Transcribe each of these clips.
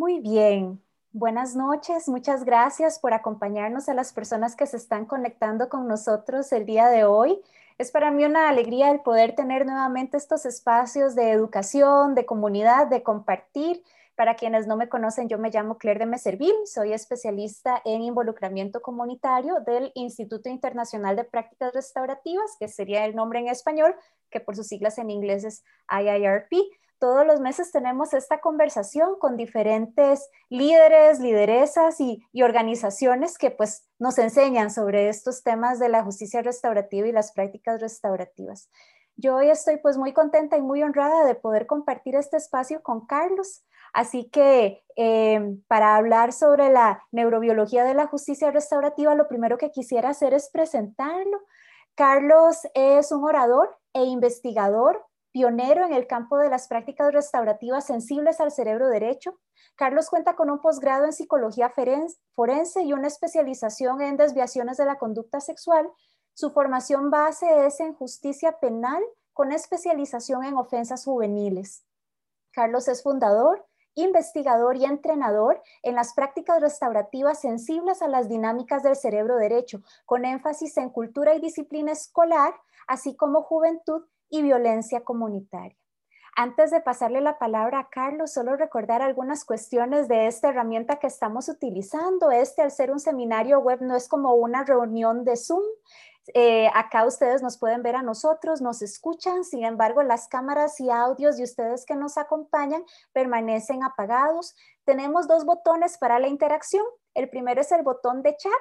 Muy bien. Buenas noches. Muchas gracias por acompañarnos a las personas que se están conectando con nosotros el día de hoy. Es para mí una alegría el poder tener nuevamente estos espacios de educación, de comunidad, de compartir. Para quienes no me conocen, yo me llamo Claire de Meserville, soy especialista en involucramiento comunitario del Instituto Internacional de Prácticas Restaurativas, que sería el nombre en español, que por sus siglas en inglés es IIRP todos los meses tenemos esta conversación con diferentes líderes, lideresas y, organizaciones que pues nos enseñan sobre estos temas de la justicia restaurativa y las prácticas restaurativas. Yo hoy estoy pues muy contenta y muy honrada de poder compartir este espacio con Carlos. Así que em, para hablar sobre la neurobiología de la justicia restaurativa, lo primero que quisiera hacer es presentarlo. Carlos es un orador e investigador pionero en el campo de las prácticas restaurativas sensibles al cerebro derecho. Carlos cuenta con un posgrado en psicología forense y una especialización en desviaciones de la conducta sexual. Su formación base es en justicia penal con especialización en ofensas juveniles. Carlos es fundador, investigador y entrenador en las prácticas restaurativas sensibles a las dinámicas del cerebro derecho, con énfasis en cultura y disciplina escolar, así como juventud y violencia comunitaria. Antes de pasarle la palabra a Carlos, solo recordar algunas cuestiones de esta herramienta que estamos utilizando. Este, al ser un seminario web, no es como una reunión de Zoom. Eh, acá ustedes nos pueden ver a nosotros, nos escuchan, sin embargo, las cámaras y audios de ustedes que nos acompañan permanecen apagados. Tenemos dos botones para la interacción. El primero es el botón de chat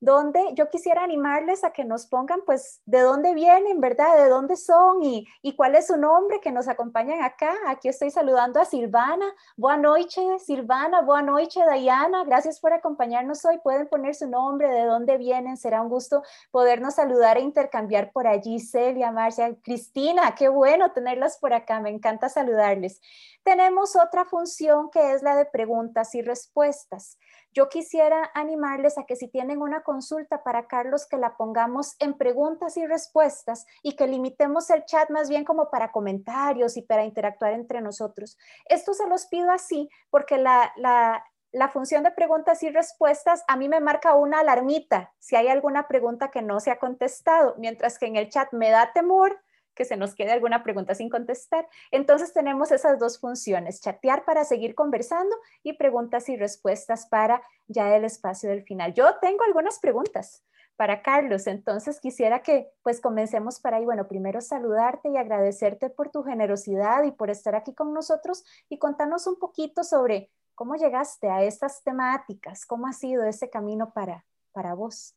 donde yo quisiera animarles a que nos pongan, pues, de dónde vienen, ¿verdad? De dónde son y, cuál es su nombre, que nos acompañan acá. Aquí estoy saludando a Silvana. Buenas noches, Silvana. Buenas noches, Dayana. Gracias por acompañarnos hoy. Pueden poner su nombre, de dónde vienen. Será un gusto podernos saludar e intercambiar por allí. Celia, Marcia, Cristina, qué bueno tenerlas por acá. Me encanta saludarles. Tenemos otra función que es la de preguntas y respuestas. Yo quisiera animarles a que si tienen una consulta para Carlos, que la pongamos en preguntas y respuestas y que limitemos el chat más bien como para comentarios y para interactuar entre nosotros. Esto se los pido así porque la, la función de preguntas y respuestas a mí me marca una alarmita si hay alguna pregunta que no se ha contestado, mientras que en el chat me da temor que se nos quede alguna pregunta sin contestar. Entonces tenemos esas dos funciones, chatear para seguir conversando y preguntas y respuestas para ya el espacio del final. Yo tengo algunas preguntas para Carlos, entonces quisiera que pues comencemos para ahí. Bueno, primero saludarte y agradecerte por tu generosidad y por estar aquí con nosotros y contarnos un poquito sobre cómo llegaste a estas temáticas, cómo ha sido ese camino para, para vos.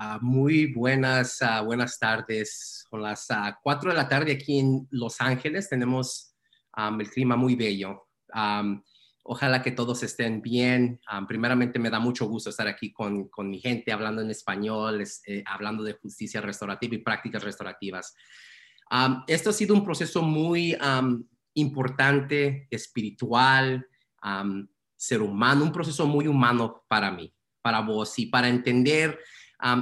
Ah, muy buenas, uh, buenas tardes. Son las 4 ah, de la tarde aquí en Los Ángeles. Tenemos el clima muy bello. ojalá que todos estén bien. primeramente, me da mucho gusto estar aquí con, con mi gente hablando en español, eh, hablando de justicia restaurativa y prácticas restaurativas. esto ha sido un proceso muy importante, espiritual, ser humano, un proceso muy humano para mí, para vos y para entender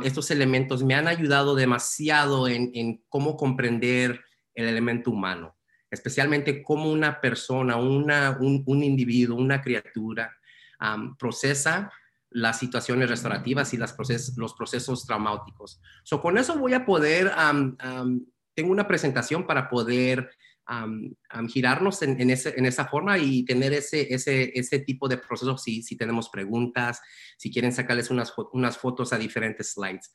estos elementos me han ayudado demasiado en, cómo comprender el elemento humano, especialmente cómo una persona, una, un, individuo, una criatura procesa las situaciones restaurativas y las los procesos traumáticos. So, con eso voy a poder, tengo una presentación para poder girarnos en, esa forma y tener ese, ese, tipo de procesos si, si tenemos preguntas, si quieren sacarles unas, unas fotos a diferentes slides.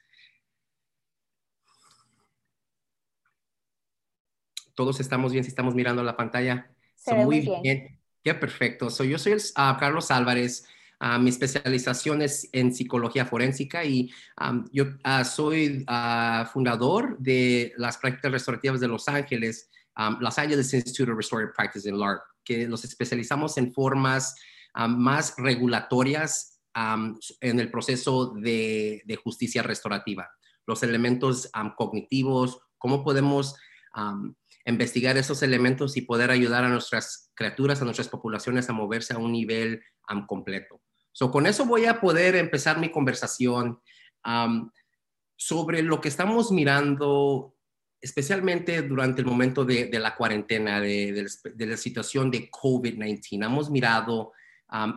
Todos estamos bien si estamos mirando la pantalla. muy bien. Qué perfecto. yo soy ah, Carlos Álvarez. Ah, mi especialización es en psicología forénsica y yo ah, soy fundador de las prácticas restaurativas de Los Ángeles um, Los Angeles Institute of Restorative Practice in LARP, que nos especializamos en formas um, más regulatorias um, en el proceso de, justicia restaurativa, los elementos cognitivos, cómo podemos investigar esos elementos y poder ayudar a nuestras criaturas, a nuestras poblaciones a moverse a un nivel completo. So, con eso voy a poder empezar mi conversación sobre lo que estamos mirando especialmente durante el momento de, la cuarentena, de, la situación de COVID-19, hemos mirado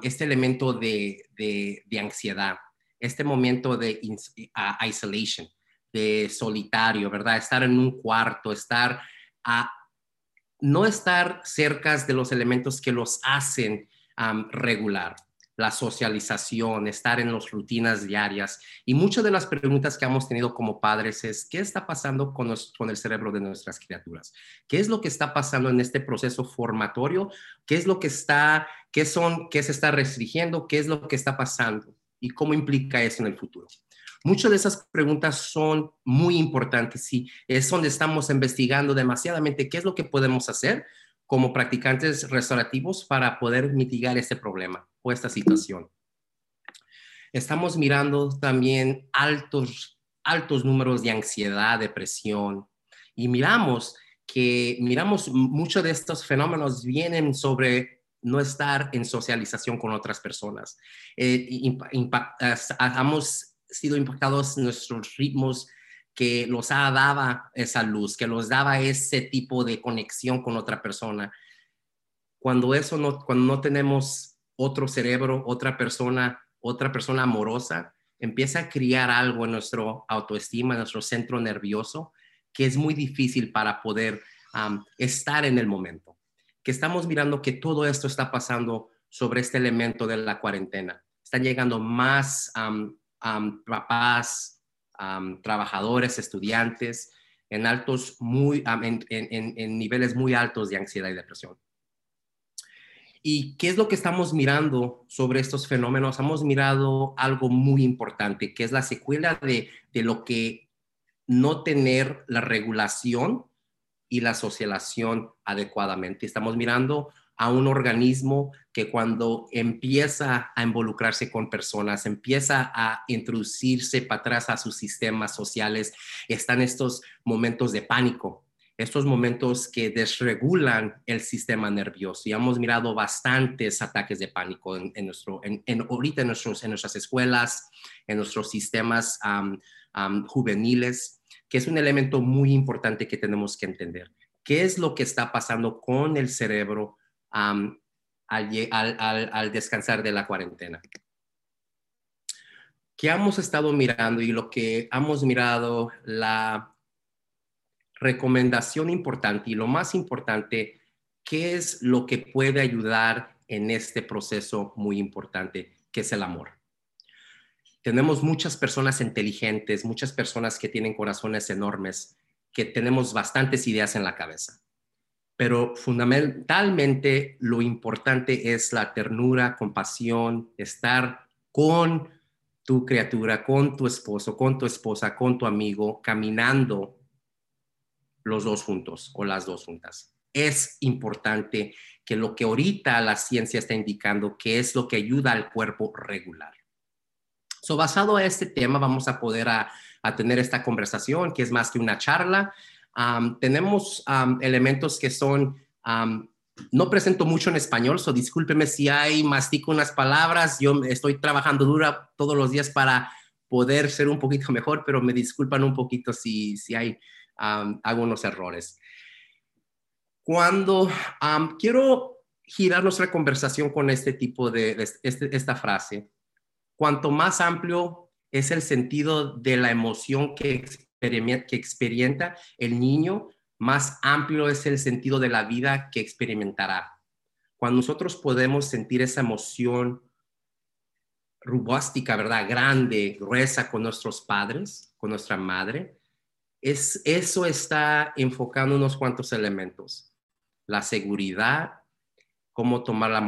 este elemento de, ansiedad, este momento de isolation, de solitario, ¿verdad? Estar en un cuarto, estar a no estar cerca de los elementos que los hacen regular la socialización, estar en las rutinas diarias. Y muchas de las preguntas que hemos tenido como padres es, ¿qué está pasando con, el cerebro de nuestras criaturas? ¿Qué es lo que está pasando en este proceso formatorio? ¿Qué es lo que está, qué son, qué se está restringiendo? ¿Qué es lo que está pasando? ¿Y cómo implica eso en el futuro? Muchas de esas preguntas son muy importantes y es donde estamos investigando demasiadamente qué es lo que podemos hacer como practicantes restaurativos para poder mitigar este problema o esta situación. Estamos mirando también altos, altos números de ansiedad, depresión y miramos que miramos muchos de estos fenómenos vienen sobre no estar en socialización con otras personas. Eh, hemos sido impactados nuestros ritmos que los daba esa luz, que los daba ese tipo de conexión con otra persona. Cuando eso no, cuando no tenemos otro cerebro, otra persona, otra persona amorosa, empieza a criar algo en nuestro autoestima, en nuestro centro nervioso, que es muy difícil para poder estar en el momento. Que estamos mirando que todo esto está pasando sobre este elemento de la cuarentena. Están llegando más papás, trabajadores, estudiantes, en, altos muy, en, niveles muy altos de ansiedad y depresión. ¿Y qué es lo que estamos mirando sobre estos fenómenos? Hemos mirado algo muy importante, que es la secuela de, de lo que no tener la regulación y la socialización adecuadamente. Estamos mirando a un organismo que cuando empieza a involucrarse con personas, empieza a introducirse para atrás a sus sistemas sociales, están estos momentos de pánico, estos momentos que desregulan el sistema nervioso. Y hemos mirado bastantes ataques de pánico en, nuestro, en, ahorita en, nuestros, en nuestras escuelas, en nuestros sistemas juveniles, que es un elemento muy importante que tenemos que entender. ¿Qué es lo que está pasando con el cerebro al, descansar de la cuarentena. ¿Qué hemos estado mirando y lo que hemos mirado, la recomendación importante y lo más importante, ¿qué es lo que puede ayudar en este proceso muy importante, que es el amor? Tenemos muchas personas inteligentes, muchas personas que tienen corazones enormes, que tenemos bastantes ideas en la cabeza pero fundamentalmente lo importante es la ternura, compasión, estar con tu criatura, con tu esposo, con tu esposa, con tu amigo, caminando los dos juntos o las dos juntas. Es importante que lo que ahorita la ciencia está indicando que es lo que ayuda al cuerpo regular. So, basado a este tema, vamos a poder a tener esta conversación, que es más que una charla, tenemos elementos que son, no presento mucho en español, so discúlpeme si hay mastico unas palabras, yo estoy trabajando dura todos los días para poder ser un poquito mejor, pero me disculpan un poquito si, si hay algunos errores. Cuando quiero girar nuestra conversación con este tipo de, este, esta frase, cuanto más amplio es el sentido de la emoción que que experimenta el niño, más amplio es el sentido de la vida que experimentará. Cuando nosotros podemos sentir esa emoción robóstica, ¿verdad? Grande, gruesa con nuestros padres, con nuestra madre, es, eso está enfocando unos cuantos elementos. La seguridad, cómo tomar la,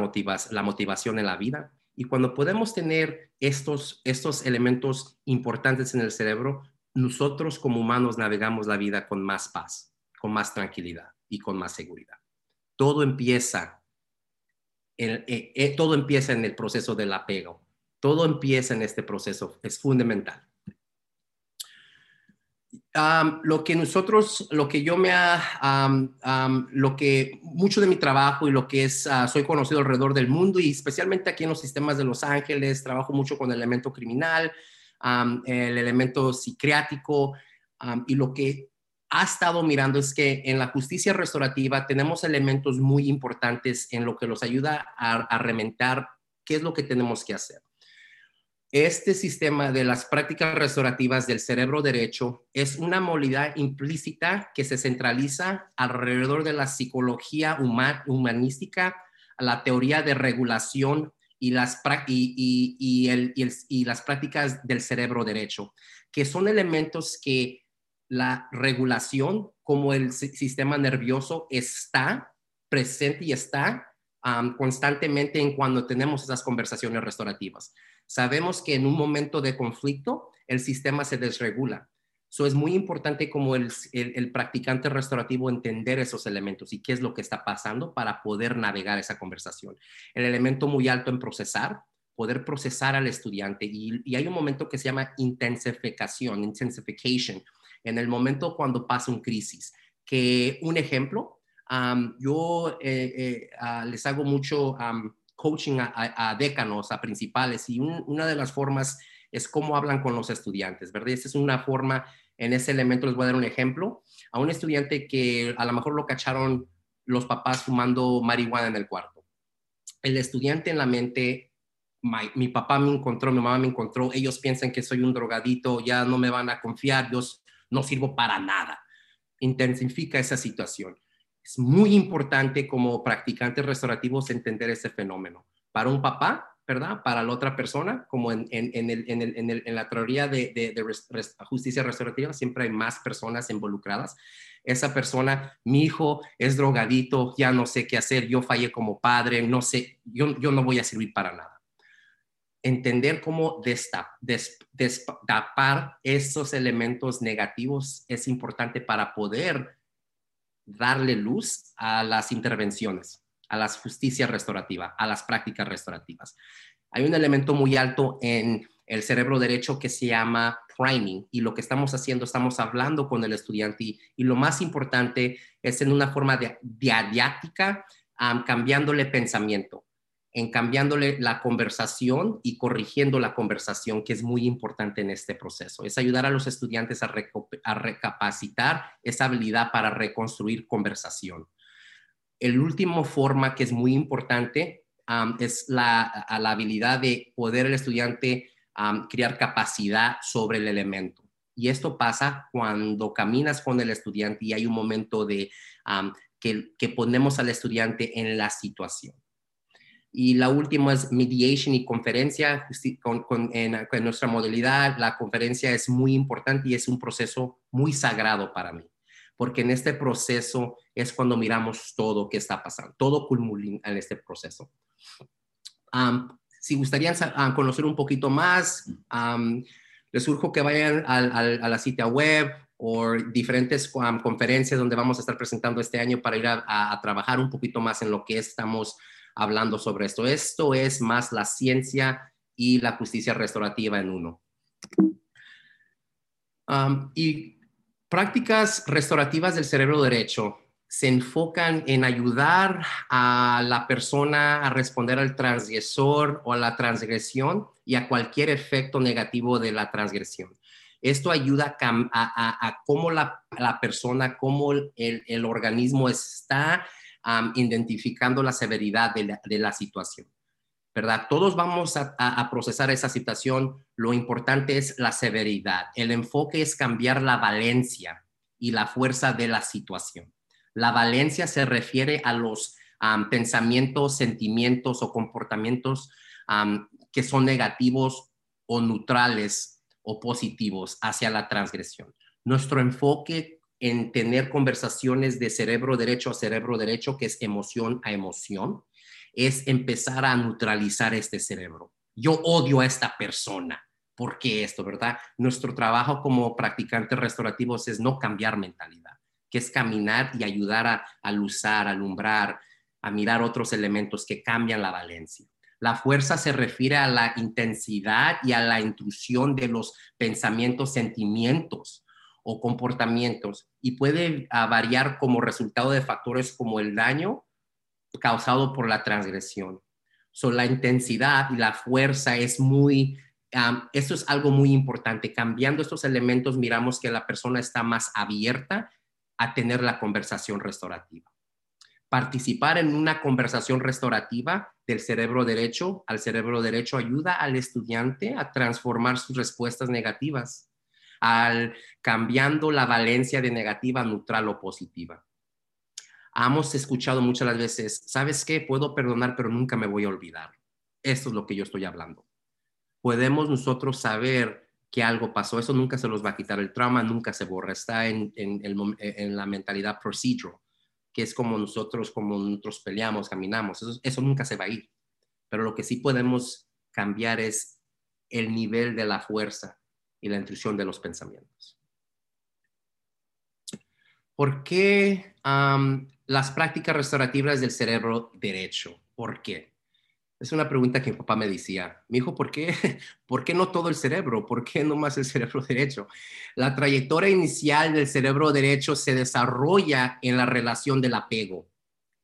la motivación en la vida. Y cuando podemos tener estos, estos elementos importantes en el cerebro, nosotros como humanos navegamos la vida con más paz, con más tranquilidad y con más seguridad. Todo empieza, en, eh, eh, todo empieza en el proceso del apego. Todo empieza en este proceso, es fundamental. lo que nosotros, lo que yo me ha, lo que mucho de mi trabajo y lo que es, ah, soy conocido alrededor del mundo y especialmente aquí en los sistemas de Los Ángeles, trabajo mucho con el elemento criminal, el elemento psiquiátrico y lo que ha estado mirando es que en la justicia restaurativa tenemos elementos muy importantes en lo que nos ayuda a, a ¿Qué es lo que tenemos que hacer? Este sistema de las prácticas restaurativas del cerebro derecho es una modalidad implícita que se centraliza alrededor de la psicología humanística, la teoría de regulación y las, y las prácticas del cerebro derecho, que son elementos que la regulación, como el sistema nervioso está presente y está constantemente en cuando tenemos esas conversaciones restaurativas. Sabemos que en un momento de conflicto el sistema se desregula. Eso es muy importante como el, el, practicante restaurativo entender esos elementos y qué es lo que está pasando para poder navegar esa conversación. El elemento muy alto en procesar, poder procesar al estudiante y, y hay un momento que se llama intensificación, intensification, en el momento cuando pasa un crisis. Que un ejemplo, yo eh, eh, ah, les hago mucho coaching a, décanos, a principales, y una de las formas es cómo hablan con los estudiantes, ¿verdad? Esa es una forma, en ese elemento les voy a dar un ejemplo, a un estudiante que a lo mejor lo cacharon los papás fumando marihuana en el cuarto. El estudiante en la mente, mi, papá me encontró, mi mamá me encontró, ellos piensan que soy un drogadito, ya no me van a confiar, yo no sirvo para nada. Intensifica esa situación. Es muy importante como practicantes restaurativos entender ese fenómeno. Para un papá, ¿verdad? Para la otra persona, como en, la teoría de, justicia restaurativa, siempre hay más personas involucradas. Esa persona, mi hijo es drogadito, ya no sé qué hacer, yo fallé como padre, no sé, yo, yo no voy a servir para nada. Entender cómo destapar esos elementos negativos es importante para poder darle luz a las intervenciones, a la justicia restaurativa, a las prácticas restaurativas. Hay un elemento muy alto en el cerebro derecho que se llama priming y lo que estamos haciendo, estamos hablando con el estudiante y, lo más importante es en una forma de, didáctica, cambiándole pensamiento en cambiándole la conversación y corrigiendo la conversación, que es muy importante en este proceso. Es ayudar a los estudiantes a, recapacitar esa habilidad para reconstruir conversación. El último forma que es muy importante es la, habilidad de poder el estudiante crear capacidad sobre el elemento. Y esto pasa cuando caminas con el estudiante y hay un momento de que ponemos al estudiante en la situación y la última es mediation y conferencia. Con, en, nuestra modalidad, la conferencia es muy importante y es un proceso muy sagrado para mí, porque en este proceso es cuando miramos todo que está pasando, todo culmina en este proceso. si gustarían conocer un poquito más, les surjo que vayan a, la cita web o diferentes conferencias donde vamos a estar presentando este año para ir a trabajar un poquito más en lo que estamos hablando sobre esto. Esto es más la ciencia y la justicia restaurativa en uno. y prácticas restaurativas del cerebro derecho se enfocan en ayudar a la persona a responder al transgresor o a la transgresión y a cualquier efecto negativo de la transgresión. Esto ayuda a, cómo la, persona, cómo el, organismo está identificando la severidad de la, situación. ¿Verdad? Todos vamos a, procesar esa situación. Lo importante es la severidad. El enfoque es cambiar la valencia y la fuerza de la situación. La valencia se refiere a los pensamientos, sentimientos o comportamientos que son negativos o neutrales o positivos hacia la transgresión. Nuestro enfoque en tener conversaciones de cerebro derecho a cerebro derecho, que es emoción a emoción, es empezar a neutralizar este cerebro. Yo odio a esta persona. ¿Por qué esto, verdad? Nuestro trabajo como practicantes restaurativos es no cambiar mentalidad, que es caminar y ayudar a, a luzar, a alumbrar, a mirar otros elementos que cambian la valencia. La fuerza se refiere a la intensidad y a la intrusión de los pensamientos, sentimientos o comportamientos y puede variar como resultado de factores como el daño causado por la transgresión. So, la intensidad y la fuerza es muy, esto es algo muy importante. Cambiando estos elementos, miramos que la persona está más abierta a tener la conversación restaurativa. Participar en una conversación restaurativa del cerebro derecho al cerebro derecho ayuda al estudiante a transformar sus respuestas negativas, al cambiando la valencia de negativa a neutral o positiva. Hemos escuchado muchas las veces, ¿sabes qué? Puedo perdonar, pero nunca me voy a olvidar. Esto es lo que yo estoy hablando. Podemos nosotros saber que algo pasó, eso nunca se los va a quitar, el trauma nunca se borra, está en, en la mentalidad procedural que es como nosotros, como nosotros peleamos, caminamos, eso, nunca se va a ir. Pero lo que sí podemos cambiar es el nivel de la fuerza y la intrusión de los pensamientos. ¿Por qué las prácticas restaurativas del cerebro derecho? ¿Por qué? Es una pregunta que mi papá me decía. Mi hijo, ¿por qué, ¿por qué no todo el cerebro? ¿Por qué no más el cerebro derecho? La trayectoria inicial del cerebro derecho se desarrolla en la relación del apego,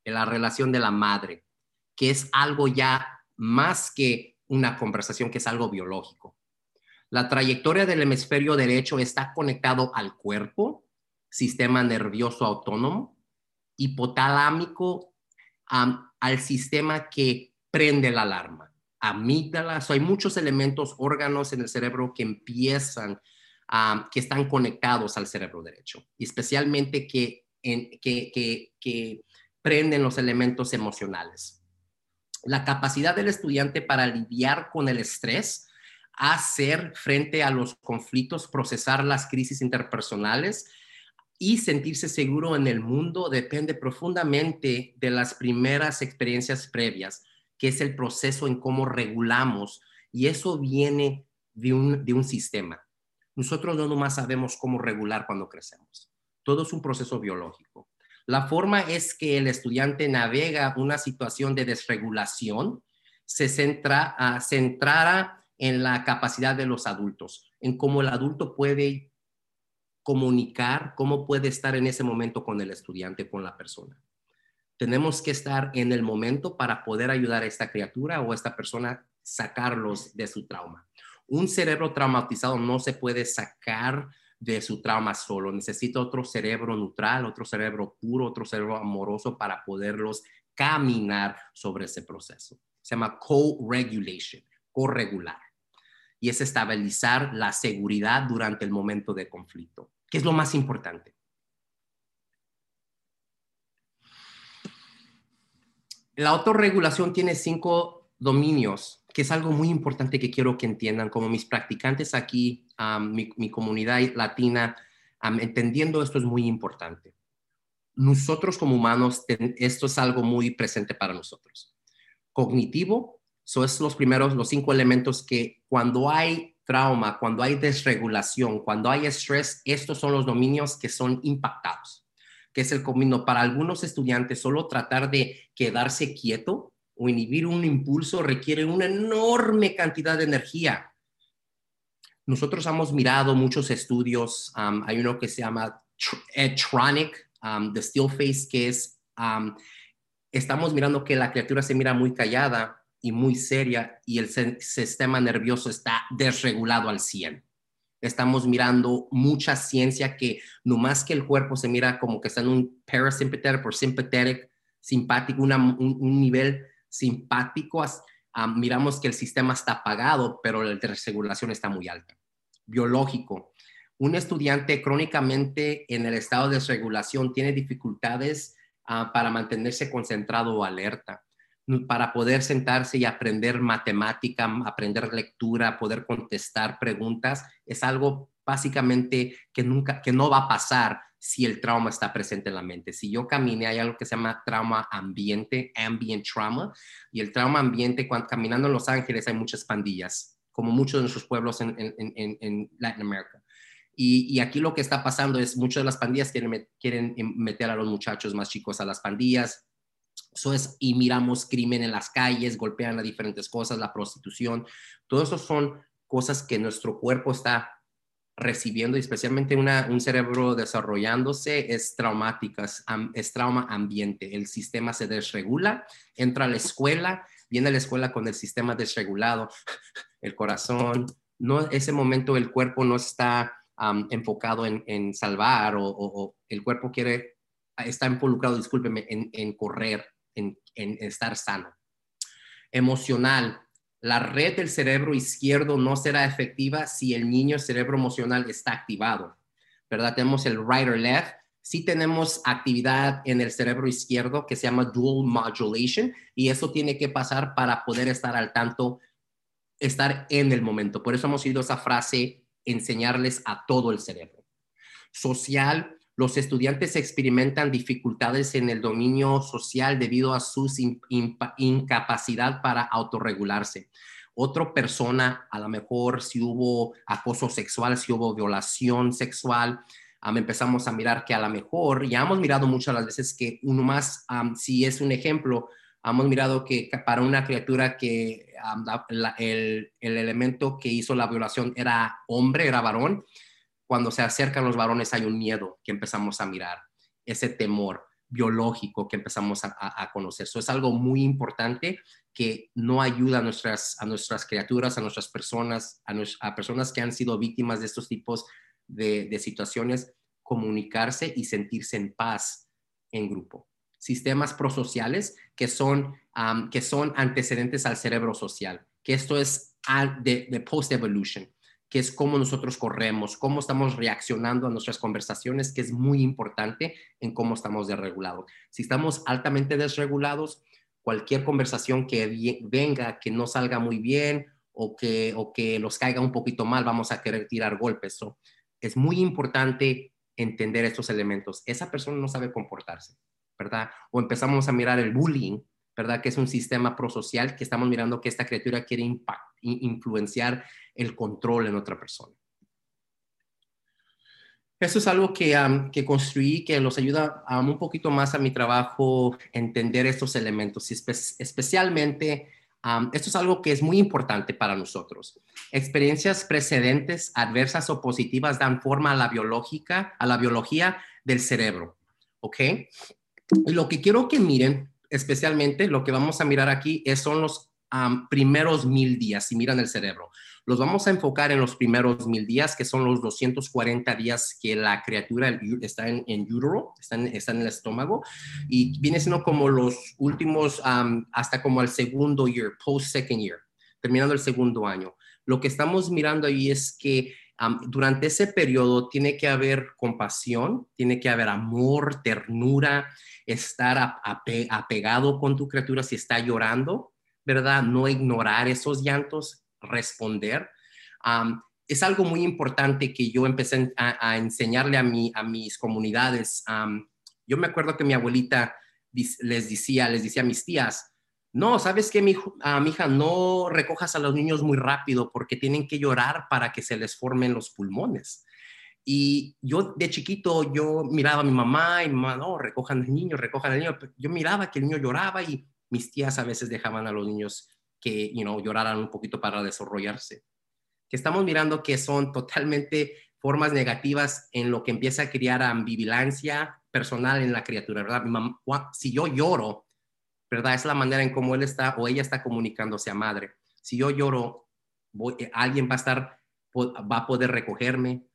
en la relación de la madre, que es algo ya más que una conversación, que es algo biológico. La trayectoria del hemisferio derecho está conectado al cuerpo, sistema nervioso autónomo, hipotalámico, al sistema que prende la alarma. Amígdalas, hay muchos elementos, órganos en el cerebro que empiezan, a que están conectados al cerebro derecho, y especialmente que, que, que prenden los elementos emocionales. La capacidad del estudiante para lidiar con el estrés, hacer frente a los conflictos, procesar las crisis interpersonales, y sentirse seguro en el mundo depende profundamente de las primeras experiencias previas que es el proceso en cómo regulamos, y eso viene de un, de un sistema. Nosotros no nomás sabemos cómo regular cuando crecemos. Todo es un proceso biológico. La forma es que el estudiante navega una situación de desregulación, se centra, uh, centrara en la capacidad de los adultos, en cómo el adulto puede comunicar, cómo puede estar en ese momento con el estudiante, con la persona. Tenemos que estar en el momento para poder ayudar a esta criatura o a esta persona sacarlos de su trauma. Un cerebro traumatizado no se puede sacar de su trauma solo. Necesita otro cerebro neutral, otro cerebro puro, otro cerebro amoroso para poderlos caminar sobre ese proceso. Se llama co-regulation, co-regular. Y es estabilizar la seguridad durante el momento de conflicto, que es lo más importante. La autorregulación tiene cinco dominios, que es algo muy importante que quiero que entiendan, como mis practicantes aquí, mi, comunidad latina, entendiendo esto es muy importante. Nosotros como humanos, esto es algo muy presente para nosotros. Cognitivo, son los primeros, los cinco elementos que cuando hay trauma, cuando hay desregulación, cuando hay estrés, estos son los dominios que son impactados que es el comino. Para algunos estudiantes, solo tratar de quedarse quieto o inhibir un impulso requiere una enorme cantidad de energía. Nosotros hemos mirado muchos estudios, um, hay uno que se llama Tronic, um, the Still Face, que es, um, estamos mirando que la criatura se mira muy callada y muy seria y el sistema nervioso está desregulado al 100 estamos mirando mucha ciencia que no más que el cuerpo se mira como que está en un parasympathetic o sympathetic, simpático, un, nivel simpático, miramos que el sistema está apagado, pero la desregulación está muy alta. Biológico. Un estudiante crónicamente en el estado de desregulación tiene dificultades ah, para mantenerse concentrado o alerta para poder sentarse y aprender matemática, aprender lectura, poder contestar preguntas, es algo básicamente que nunca, que no va a pasar si el trauma está presente en la mente. Si yo caminé, hay algo que se llama trauma ambiente, ambient trauma, y el trauma ambiente, cuando caminando en Los Ángeles hay muchas pandillas, como muchos de nuestros pueblos en, en, en, Latinoamérica. Y, y, aquí lo que está pasando es muchas de las pandillas quieren, quieren meter a los muchachos más chicos a las pandillas, eso es, y miramos crimen en las calles, golpean a diferentes cosas, la prostitución. Todo eso son cosas que nuestro cuerpo está recibiendo, y especialmente un cerebro desarrollándose, es traumática, es trauma ambiente. El sistema se desregula, entra a la escuela, viene a la escuela con el sistema desregulado, el corazón, no, ese momento el cuerpo no está enfocado en, salvar o, el cuerpo quiere está involucrado, discúlpeme, en, correr, en, estar sano. Emocional, la red del cerebro izquierdo no será efectiva si el niño cerebro emocional está activado, ¿verdad? Tenemos el right or left. Sí tenemos actividad en el cerebro izquierdo que se llama dual modulation y eso tiene que pasar para poder estar al tanto, estar en el momento. Por eso hemos ido esa frase, enseñarles a todo el cerebro. Social, los estudiantes experimentan dificultades en el dominio social debido a su incapacidad para autorregularse. Otra persona, a lo mejor si hubo acoso sexual, si hubo violación sexual, empezamos a mirar que a lo mejor, ya hemos mirado muchas las veces que uno más, si es un ejemplo, hemos mirado que para una criatura que el, el elemento que hizo la violación era hombre, era varón, cuando se acercan los varones hay un miedo que empezamos a mirar, ese temor biológico que empezamos a, conocer. Eso es algo muy importante que no ayuda a nuestras, a nuestras criaturas, a nuestras personas, a, personas que han sido víctimas de estos tipos de, situaciones, comunicarse y sentirse en paz en grupo. Sistemas prosociales que son, que son antecedentes al cerebro social, que esto es de, de post-evolution que es cómo nosotros corremos, cómo estamos reaccionando a nuestras conversaciones, que es muy importante en cómo estamos desregulados. Si estamos altamente desregulados, cualquier conversación que venga que no salga muy bien o que, o que nos caiga un poquito mal, vamos a querer tirar golpes. es muy importante entender estos elementos. Esa persona no sabe comportarse, ¿verdad? O empezamos a mirar el bullying, ¿verdad? Que es un sistema prosocial que estamos mirando que esta criatura quiere influenciar el control en otra persona. Eso es algo que, que construí, que nos ayuda un poquito más a mi trabajo entender estos elementos, y especialmente esto es algo que es muy importante para nosotros. Experiencias precedentes, adversas o positivas, dan forma a la biológica, a la biología del cerebro, ¿ok? Y lo que quiero que miren, especialmente lo que vamos a mirar aquí, es, son los primeros mil días, si miran el cerebro. Los vamos a enfocar en los primeros mil días, que son los 240 días que la criatura está en, en utero, está en, el estómago, y viene siendo como los últimos, hasta como el segundo year, post-second year, terminando el segundo año. Lo que estamos mirando ahí es que durante ese periodo tiene que haber compasión, tiene que haber amor, ternura, estar apegado con tu criatura si está llorando, ¿verdad? No ignorar esos llantos, responder. es algo muy importante que yo empecé a, enseñarle a, mi, a mis comunidades. yo me acuerdo que mi abuelita les decía, les decía a mis tías, no, sabes que mi, mi hija, no recojas a los niños muy rápido porque tienen que llorar para que se les formen los pulmones. Y yo de chiquito, yo miraba a mi mamá y mi mamá, no, recojan al niño, recojan al niño. Yo miraba que el niño lloraba y mis tías a veces dejaban a los niños que, you lloraran un poquito para desarrollarse. Que estamos mirando que son totalmente formas negativas en lo que empieza a crear ambivilencia personal en la criatura, ¿verdad? si yo lloro, ¿verdad? Es la manera en cómo él está o ella está comunicándose a madre. Si yo lloro, eh, alguien va a estar, va a poder recogerme,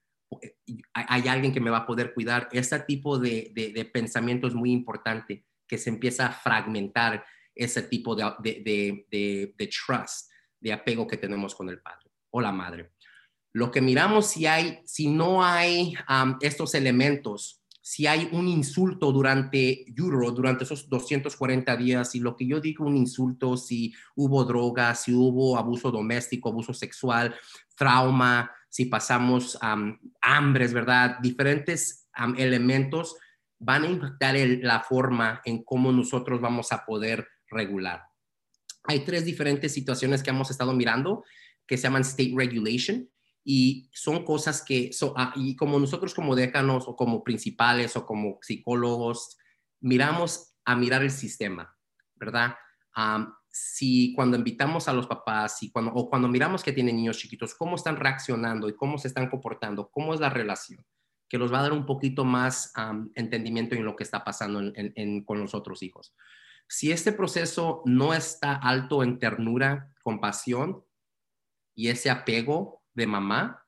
eh, hay alguien que me va a poder cuidar. Ese tipo de, de, pensamiento es muy importante, que se empieza a fragmentar ese tipo de, trust, de apego que tenemos con el padre o la madre. Lo que miramos si hay, si no hay estos elementos, si hay un insulto durante Euro, durante esos 240 días, y lo que yo digo un insulto, si hubo droga, si hubo abuso doméstico, abuso sexual, trauma, si pasamos um, hambres, ¿verdad? Diferentes elementos van a impactar la forma en cómo nosotros vamos a poder regular. Hay tres diferentes situaciones que hemos estado mirando que se llaman state regulation y son cosas que, ah, y como nosotros como décanos o como principales o como psicólogos, miramos a mirar el sistema, ¿verdad? si cuando invitamos a los papás y cuando, o cuando miramos que tienen niños chiquitos, cómo están reaccionando y cómo se están comportando, cómo es la relación, que los va a dar un poquito más entendimiento en lo que está pasando con los otros hijos. Si este proceso no está alto en ternura, compasión y ese apego de mamá,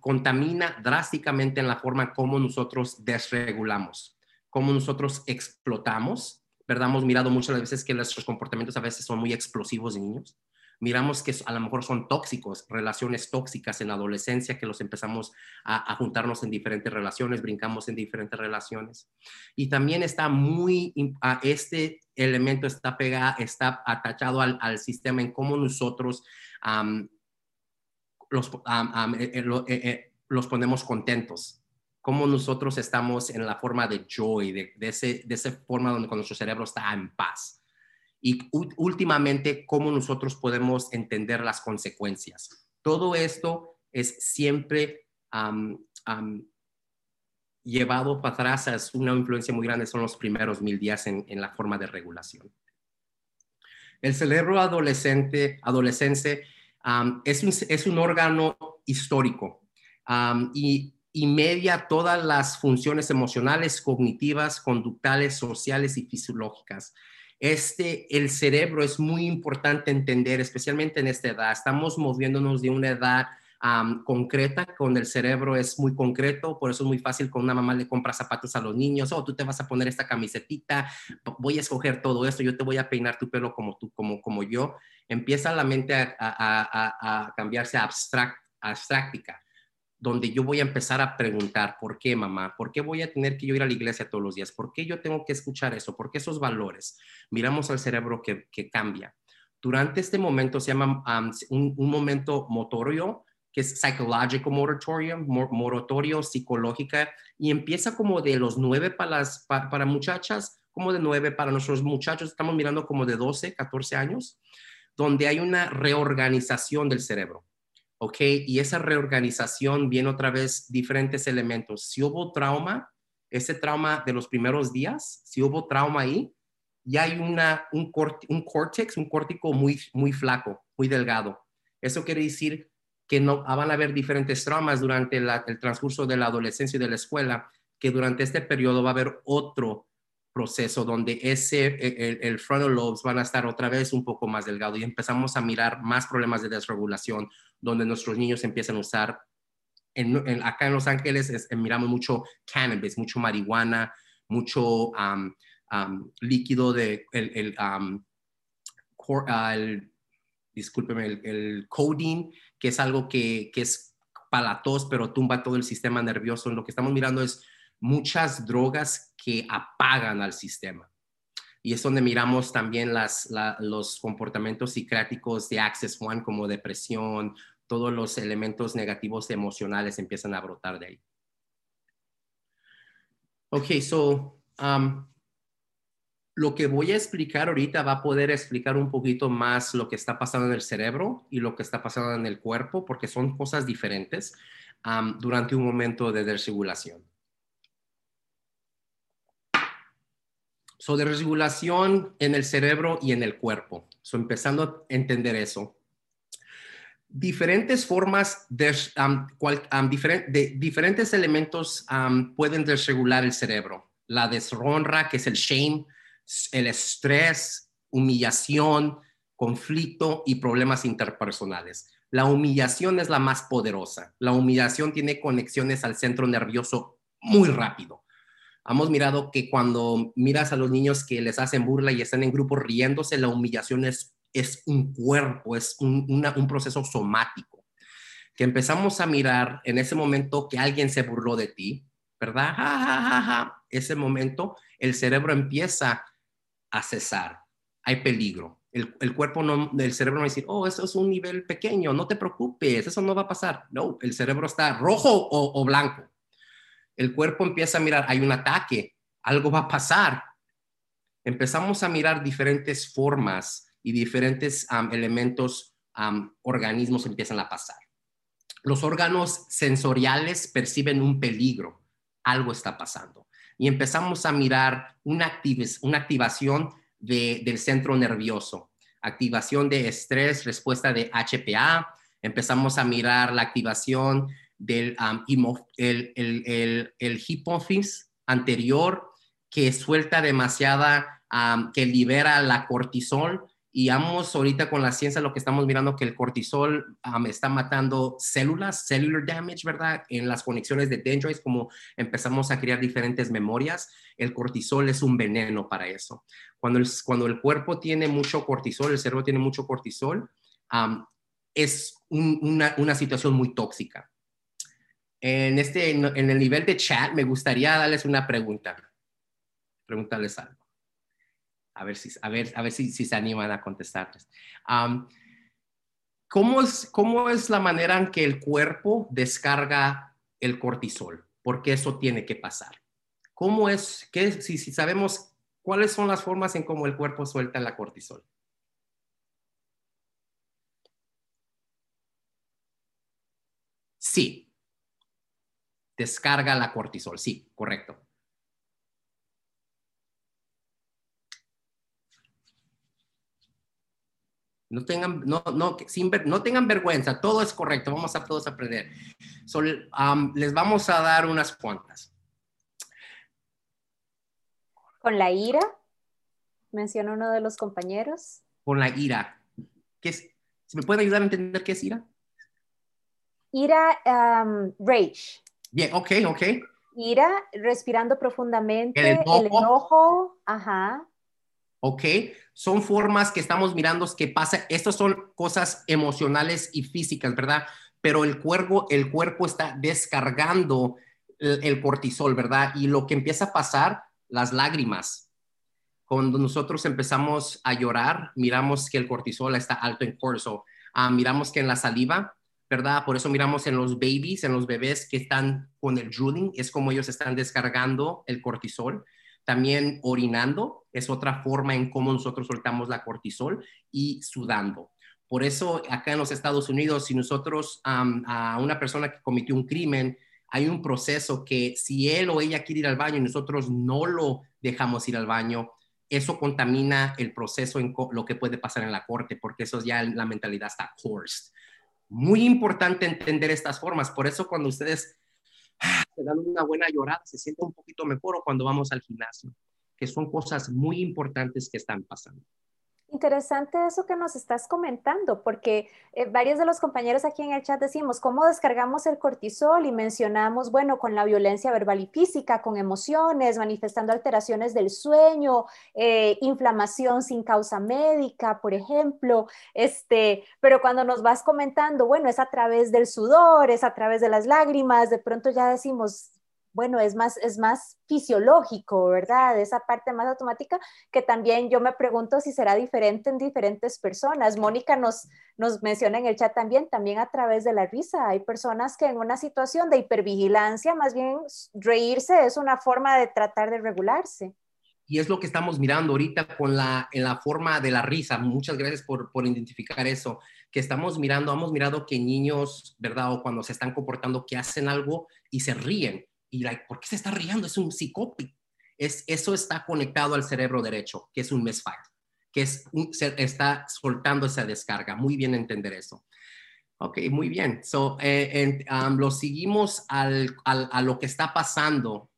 contamina drásticamente en la forma como nosotros desregulamos, cómo nosotros explotamos, ¿verdad? Hemos mirado muchas veces que nuestros comportamientos a veces son muy explosivos de niños miramos que a lo mejor son tóxicos, relaciones tóxicas en la adolescencia, que los empezamos a, juntarnos en diferentes relaciones, brincamos en diferentes relaciones. Y también está muy, a este elemento está pegado, está atachado al, sistema en cómo nosotros los, eh, eh, eh, los ponemos contentos cómo nosotros estamos en la forma de joy, de, de, ese, de esa forma donde nuestro cerebro está en paz y últimamente cómo nosotros podemos entender las consecuencias. Todo esto es siempre llevado para atrás, es una influencia muy grande, son los primeros mil días en, la forma de regulación. El cerebro adolescente, adolescente es, un, órgano histórico y, y media todas las funciones emocionales, cognitivas, conductales, sociales y fisiológicas este, el cerebro es muy importante entender, especialmente en esta edad. Estamos moviéndonos de una edad concreta, con el cerebro es muy concreto, por eso es muy fácil con una mamá le compra zapatos a los niños, oh, tú te vas a poner esta camisetita, voy a escoger todo esto, yo te voy a peinar tu pelo como tú, como, como yo. Empieza la mente a, a, a cambiarse a abstract, abstractica donde yo voy a empezar a preguntar, ¿por qué mamá? ¿Por qué voy a tener que yo ir a la iglesia todos los días? ¿Por qué yo tengo que escuchar eso? ¿Por qué esos valores? Miramos al cerebro que, cambia. Durante este momento se llama un, momento motorio, que es psychological moratorium, moratorio psicológica, y empieza como de los nueve para, las, para muchachas, como de nueve para nuestros muchachos, estamos mirando como de 12, 14 años, donde hay una reorganización del cerebro ¿ok? Y esa reorganización viene otra vez diferentes elementos. Si hubo trauma, ese trauma de los primeros días, si hubo trauma ahí, ya hay una, un, un córtex, un córtico muy, muy flaco, muy delgado. Eso quiere decir que no van a haber diferentes traumas durante el transcurso de la adolescencia y de la escuela, que durante este periodo va a haber otro proceso donde ese, e, el, el, frontal lobes van a estar otra vez un poco más delgado y empezamos a mirar más problemas de desregulación, donde nuestros niños empiezan a usar, en, acá en Los Ángeles miramos mucho cannabis, mucho marihuana, mucho líquido de, el, el, um, discúlpeme, el, codeine, que es algo que, que es para la pero tumba todo el sistema nervioso. Lo que estamos mirando es muchas drogas que apagan al sistema. Y es donde miramos también las, los comportamientos psicráticos de Access One como depresión, todos los elementos negativos emocionales empiezan a brotar de ahí. Ok, so um, lo que voy a explicar ahorita va a poder explicar un poquito más lo que está pasando en el cerebro y lo que está pasando en el cuerpo, porque son cosas diferentes um, durante un momento de desregulación. So, de regulación en el cerebro y en el cuerpo. So, empezando a entender eso. Diferentes formas de, de diferentes elementos pueden desregular el cerebro. La deshonra, que es el shame, el estrés, humillación, conflicto y problemas interpersonales. La humillación es la más poderosa. La humillación tiene conexiones al centro nervioso muy rápido hemos mirado que cuando miras a los niños que les hacen burla y están en grupo riéndose, la humillación es, es un cuerpo, es un, un proceso somático. Que empezamos a mirar en ese momento que alguien se burló de ti, ¿verdad? Ja, Ese momento el cerebro empieza a cesar. Hay peligro. El, cuerpo no, el cerebro no va a decir, oh, eso es un nivel pequeño, no te preocupes, eso no va a pasar. No, el cerebro está rojo o blanco el cuerpo empieza a mirar, hay un ataque, algo va a pasar. Empezamos a mirar diferentes formas y diferentes elementos, organismos empiezan a pasar. Los órganos sensoriales perciben un peligro, algo está pasando. Y empezamos a mirar una, una activación del centro nervioso, activación de estrés, respuesta de HPA, empezamos a mirar la activación del el, el, el, hipófisis anterior que suelta demasiada, que libera la cortisol Y vamos ahorita con la ciencia lo que estamos mirando que el cortisol me está matando células, cellular damage, ¿verdad? En las conexiones de dendrites, como empezamos a crear diferentes memorias, el cortisol es un veneno para eso. Cuando el, cuando el cuerpo tiene mucho cortisol, el cerebro tiene mucho cortisol, es una, una, situación muy tóxica. En, este, en el nivel de chat, me gustaría darles una pregunta. Preguntarles algo a ver si, a ver, a ver si, se animan a contestarles. ¿cómo, es, ¿Cómo es la manera en que el cuerpo descarga el cortisol? Porque eso tiene que pasar. ¿Cómo es, si, si sabemos cuáles son las formas en cómo el cuerpo suelta la cortisol? Sí. Descarga la cortisol, sí, correcto. No tengan, no, no, sin, no tengan vergüenza, todo es correcto, vamos a todos aprender. les vamos a dar unas cuantas. Con la ira, menciona uno de los compañeros. Con la ira. ¿Qué es? ¿Se me puede ayudar a entender qué es ira? Ira, rage. Bien, ok, ok. Ira, respirando profundamente. El enojo. El enojo ajá. ¿Ok? Son formas que estamos mirando que pasa, estas son cosas emocionales y físicas, ¿verdad? Pero el cuerpo, el cuerpo está descargando el, cortisol, ¿verdad? Y lo que empieza a pasar, las lágrimas. Cuando nosotros empezamos a llorar, miramos que el cortisol está alto en cortisol. Ah, miramos que en la saliva, ¿verdad? Por eso miramos en los babies, en los bebés que están con el drooling, es como ellos están descargando el cortisol. También orinando es otra forma en cómo nosotros soltamos la cortisol y sudando. Por eso acá en los Estados Unidos, si nosotros a una persona que cometió un crimen, hay un proceso que si él o ella quiere ir al baño y nosotros no lo dejamos ir al baño, eso contamina el proceso en lo que puede pasar en la corte, porque eso ya la mentalidad está coerced. Muy importante entender estas formas. Por eso cuando ustedes se dan una buena llorada, se siente un poquito mejor o cuando vamos al gimnasio, que son cosas muy importantes que están pasando. Interesante eso que nos estás comentando, porque eh, varios de los compañeros aquí en el chat decimos cómo descargamos el cortisol y mencionamos, bueno, con la violencia verbal y física, con emociones, manifestando alteraciones del sueño, eh, inflamación sin causa médica, por ejemplo, este, pero cuando nos vas comentando, bueno, es a través del sudor, es a través de las lágrimas, de pronto ya decimos, bueno, es más, es más fisiológico, ¿verdad? Esa parte más automática que también yo me pregunto si será diferente en diferentes personas. Mónica nos, nos menciona en el chat también, también a través de la risa. Hay personas que en una situación de hipervigilancia, más bien reírse es una forma de tratar de regularse. Y es lo que estamos mirando ahorita con la, en la forma de la risa. Muchas gracias por, por identificar eso, que estamos mirando, hemos mirado que niños, ¿verdad? O cuando se están comportando, que hacen algo y se ríen y ¿por qué se está riendo? Es un psicópico. Es, eso está conectado al cerebro derecho, que es un misfire, que es se, está soltando esa descarga. Muy bien entender eso. Ok, muy bien. So, eh, um, lo seguimos al, al, a lo que está pasando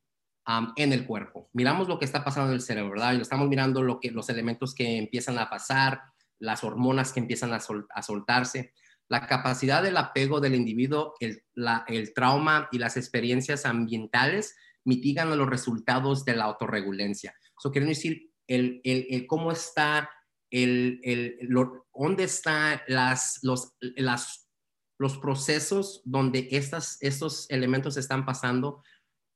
um, en el cuerpo. Miramos lo que está pasando en el cerebro, ¿verdad? Y estamos mirando lo que, los elementos que empiezan a pasar, las hormonas que empiezan a, a soltarse la capacidad del apego del individuo, el, trauma y las experiencias ambientales mitigan los resultados de la autorregulencia. Eso quiere decir el, cómo está, el, dónde están las, los, las, los procesos donde estas, estos elementos están pasando,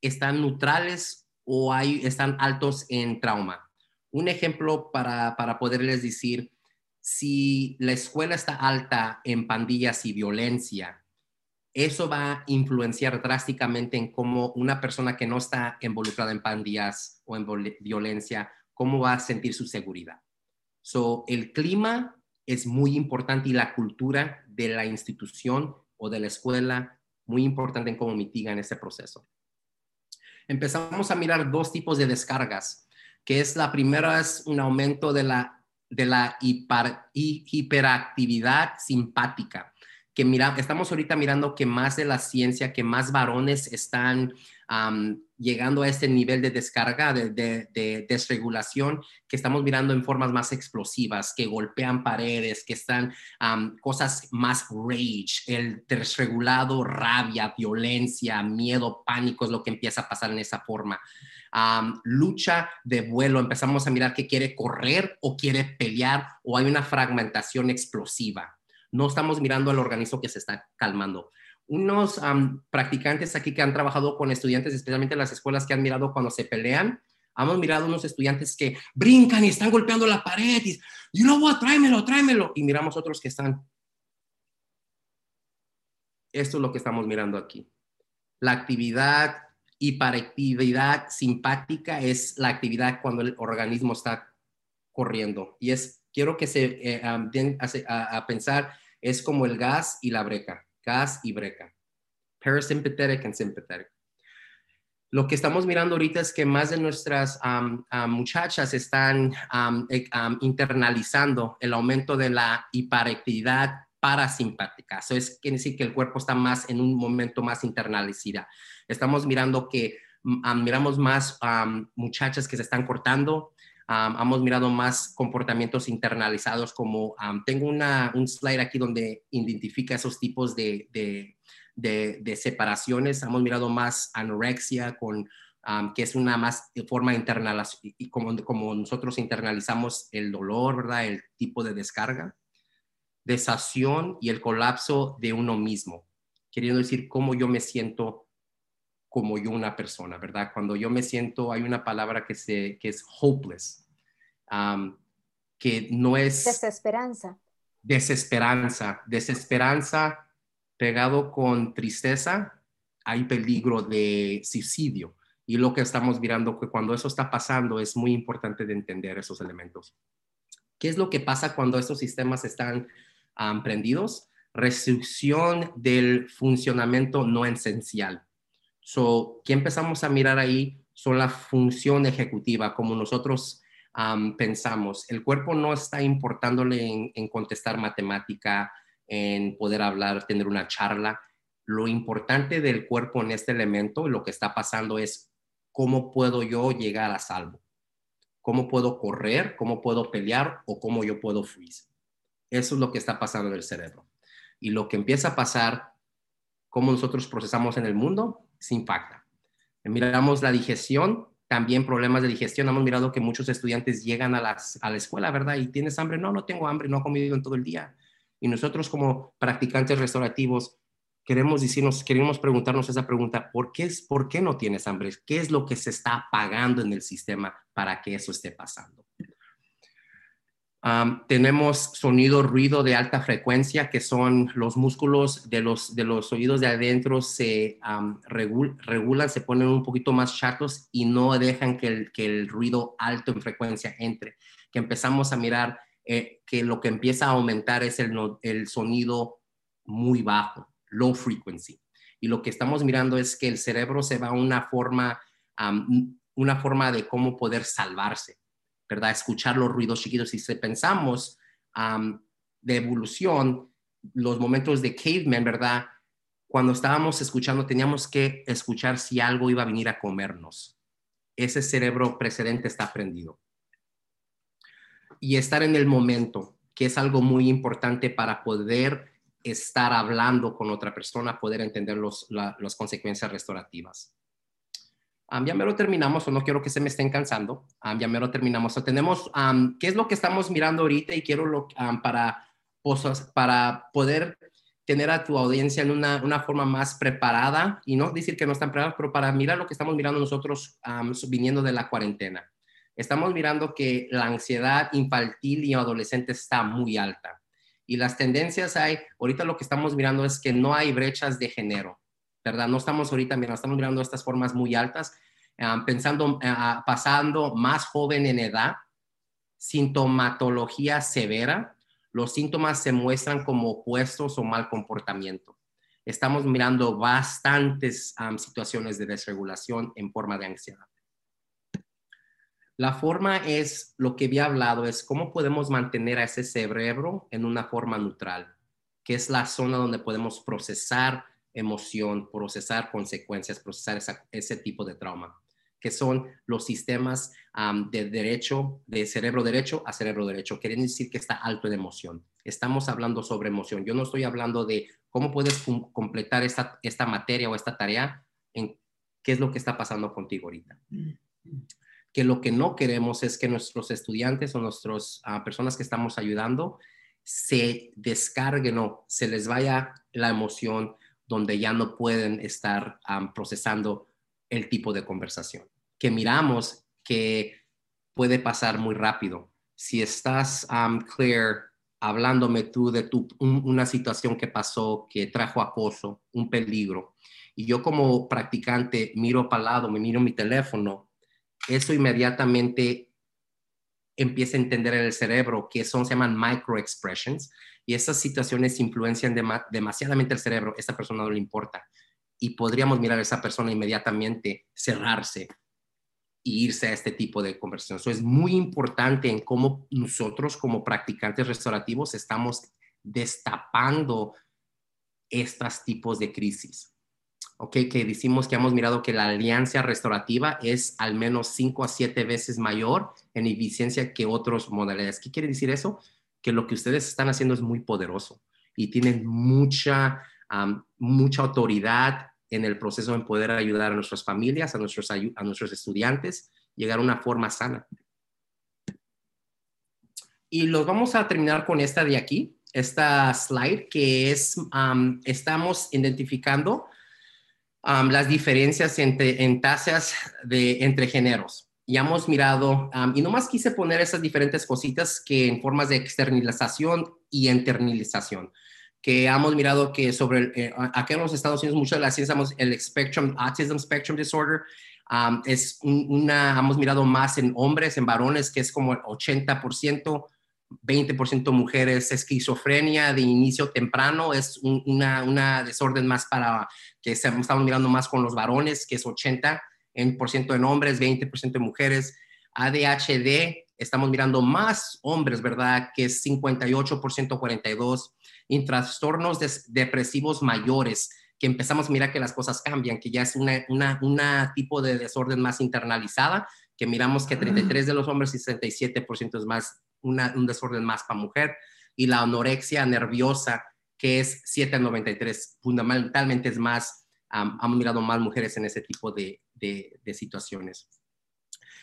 están neutrales o hay, están altos en trauma. Un ejemplo para, para poderles decir, si la escuela está alta en pandillas y violencia, eso va a influenciar drásticamente en cómo una persona que no está involucrada en pandillas o en violencia, cómo va a sentir su seguridad. So, el clima es muy importante y la cultura de la institución o de la escuela, muy importante en cómo mitigan ese proceso. Empezamos a mirar dos tipos de descargas, que es la primera es un aumento de la de la hiperactividad simpática, que mira, estamos ahorita mirando que más de la ciencia, que más varones están llegando a este nivel de descarga, de, desregulación, que estamos mirando en formas más explosivas, que golpean paredes, que están cosas más rage, el desregulado, rabia, violencia, miedo, pánico es lo que empieza a pasar en esa forma. lucha de vuelo, empezamos a mirar que quiere correr o quiere pelear o hay una fragmentación explosiva. No estamos mirando al organismo que se está calmando unos practicantes aquí que han trabajado con estudiantes, especialmente en las escuelas que han mirado cuando se pelean, hemos mirado unos estudiantes que brincan y están golpeando la pared y, you know what, tráemelo, tráemelo. Y miramos otros que están. Esto es lo que estamos mirando aquí. La actividad hiperactividad simpática es la actividad cuando el organismo está corriendo. Y es, quiero que se eh, a pensar, es como el gas y la breca gas y breca. Parasympathetic and sympathetic. Lo que estamos mirando ahorita es que más de nuestras muchachas están eh, internalizando el aumento de la hiperactividad parasimpática. Eso es, quiere decir que el cuerpo está más en un momento más internalizada. Estamos mirando que miramos más muchachas que se están cortando, hemos mirado más comportamientos internalizados como tengo una, un slide aquí donde identifica esos tipos de, de, separaciones. Hemos mirado más anorexia con que es una más forma internal y como, como nosotros internalizamos el dolor, ¿verdad? El tipo de descarga, desación y el colapso de uno mismo, queriendo decir cómo yo me siento como yo una persona, ¿verdad? Cuando yo me siento, hay una palabra que, se, que es hopeless, que no es... Desesperanza. Desesperanza. Desesperanza pegado con tristeza, hay peligro de suicidio. Y lo que estamos mirando, que cuando eso está pasando, es muy importante de entender esos elementos. ¿Qué es lo que pasa cuando estos sistemas están prendidos? Restricción del funcionamiento no esencial. So, ¿qué empezamos a mirar ahí? Son la función ejecutiva, como nosotros pensamos. El cuerpo no está importándole en, contestar matemática, en poder hablar, tener una charla. Lo importante del cuerpo en este elemento, lo que está pasando es cómo puedo yo llegar a salvo. ¿Cómo puedo correr? ¿Cómo puedo pelear? ¿O cómo yo puedo freeze? Eso es lo que está pasando en el cerebro. Y lo que empieza a pasar, cómo nosotros procesamos en el mundo, se impacta. Miramos la digestión, también problemas de digestión. Hemos mirado que muchos estudiantes llegan a, la escuela, ¿verdad? Y tienes hambre. No, no tengo hambre, no he comido en todo el día. Y nosotros como practicantes restaurativos queremos decirnos, queremos preguntarnos esa pregunta, ¿por qué, ¿por qué no tienes hambre? ¿Qué es lo que se está apagando en el sistema para que eso esté pasando? Tenemos sonido, ruido de alta frecuencia, que son los músculos de los, de los oídos de adentro se regulan, se ponen un poquito más chatos y no dejan que el, que el ruido alto en frecuencia entre. Que empezamos a mirar eh, que lo que empieza a aumentar es el, el sonido muy bajo, low frequency. Y lo que estamos mirando es que el cerebro se va a una forma, una forma de cómo poder salvarse ¿verdad? Escuchar los ruidos chiquitos. Si pensamos de evolución, los momentos de caveman, ¿verdad? Cuando estábamos escuchando, teníamos que escuchar si algo iba a venir a comernos. Ese cerebro precedente está prendido. Y estar en el momento, que es algo muy importante para poder estar hablando con otra persona, poder entender los, las consecuencias restaurativas ya me lo terminamos o no quiero que se me estén cansando. ya me lo terminamos. O tenemos, ¿qué es lo que estamos mirando ahorita? Y quiero lo, para, para poder tener a tu audiencia en una, una, forma más preparada y no decir que no están preparados, pero para mirar lo que estamos mirando nosotros viniendo de la cuarentena. Estamos mirando que la ansiedad infantil y adolescente está muy alta. Y las tendencias hay, ahorita lo que estamos mirando es que no hay brechas de género. ¿Verdad? No estamos ahorita mirando, estamos mirando estas formas muy altas, pensando, eh, pasando más joven en edad, sintomatología severa, los síntomas se muestran como opuestos o mal comportamiento. Estamos mirando bastantes situaciones de desregulación en forma de ansiedad. La forma es, lo que había hablado, es cómo podemos mantener a ese cerebro en una forma neutral que es la zona donde podemos procesar emoción, procesar consecuencias, procesar ese tipo de trauma, que son los sistemas de derecho, de cerebro derecho a cerebro derecho. Quieren decir que está alto en emoción. Estamos hablando sobre emoción. Yo no estoy hablando de cómo puedes completar esta, esta materia o esta tarea en qué es lo que está pasando contigo ahorita. Que lo que no queremos es que nuestros estudiantes o nuestras ah, personas que estamos ayudando se descarguen o se les vaya la emoción donde ya no pueden estar procesando el tipo de conversación. Que miramos que puede pasar muy rápido. Si estás clear hablándome tú de tu, una situación que pasó, que trajo acoso, un peligro, y yo como practicante miro para lado, me miro mi teléfono, eso inmediatamente empieza a entender en el cerebro que son, se llaman microexpressions, y esas situaciones influencian demasiadamente el cerebro, esa persona no le importa. Y podríamos mirar a esa persona inmediatamente cerrarse e irse a este tipo de conversación. Eso es muy importante en cómo nosotros como practicantes restaurativos estamos destapando estos tipos de crisis. Ok, que decimos que hemos mirado que la alianza restaurativa es al menos 5 a 7 veces mayor en eficiencia que otras modalidades. ¿Qué quiere decir eso? Que lo que ustedes están haciendo es muy poderoso y tienen mucha, mucha autoridad en el proceso en poder ayudar a nuestras familias, a nuestros, a nuestros estudiantes, llegar a una forma sana. Y los vamos a terminar con esta de aquí, esta slide, que es, estamos identificando las diferencias entre, en tasas de, entre géneros ya hemos mirado, y nomás quise poner esas diferentes cositas que en formas de externalización y internalización, que hemos mirado que sobre, eh, aquí en los Estados Unidos, mucho de la ciencia, el Spectrum, Autism Spectrum Disorder, es una, hemos mirado más en hombres, en varones, que es como el 80%, 20% mujeres, esquizofrenia de inicio temprano, es una, una desorden más para, que estamos mirando más con los varones, que es 80%, en por ciento en hombres, 20% de mujeres. ADHD, estamos mirando más hombres, ¿verdad? Que es 58%, 42%. Y trastornos depresivos mayores, que empezamos a mirar que las cosas cambian, que ya es una, una, tipo de desorden más internalizada, que miramos que 33 de los hombres y 67% es más un desorden más para mujer. Y la anorexia nerviosa, que es 793, fundamentalmente es más, hemos mirado más mujeres en ese tipo de, de, situaciones.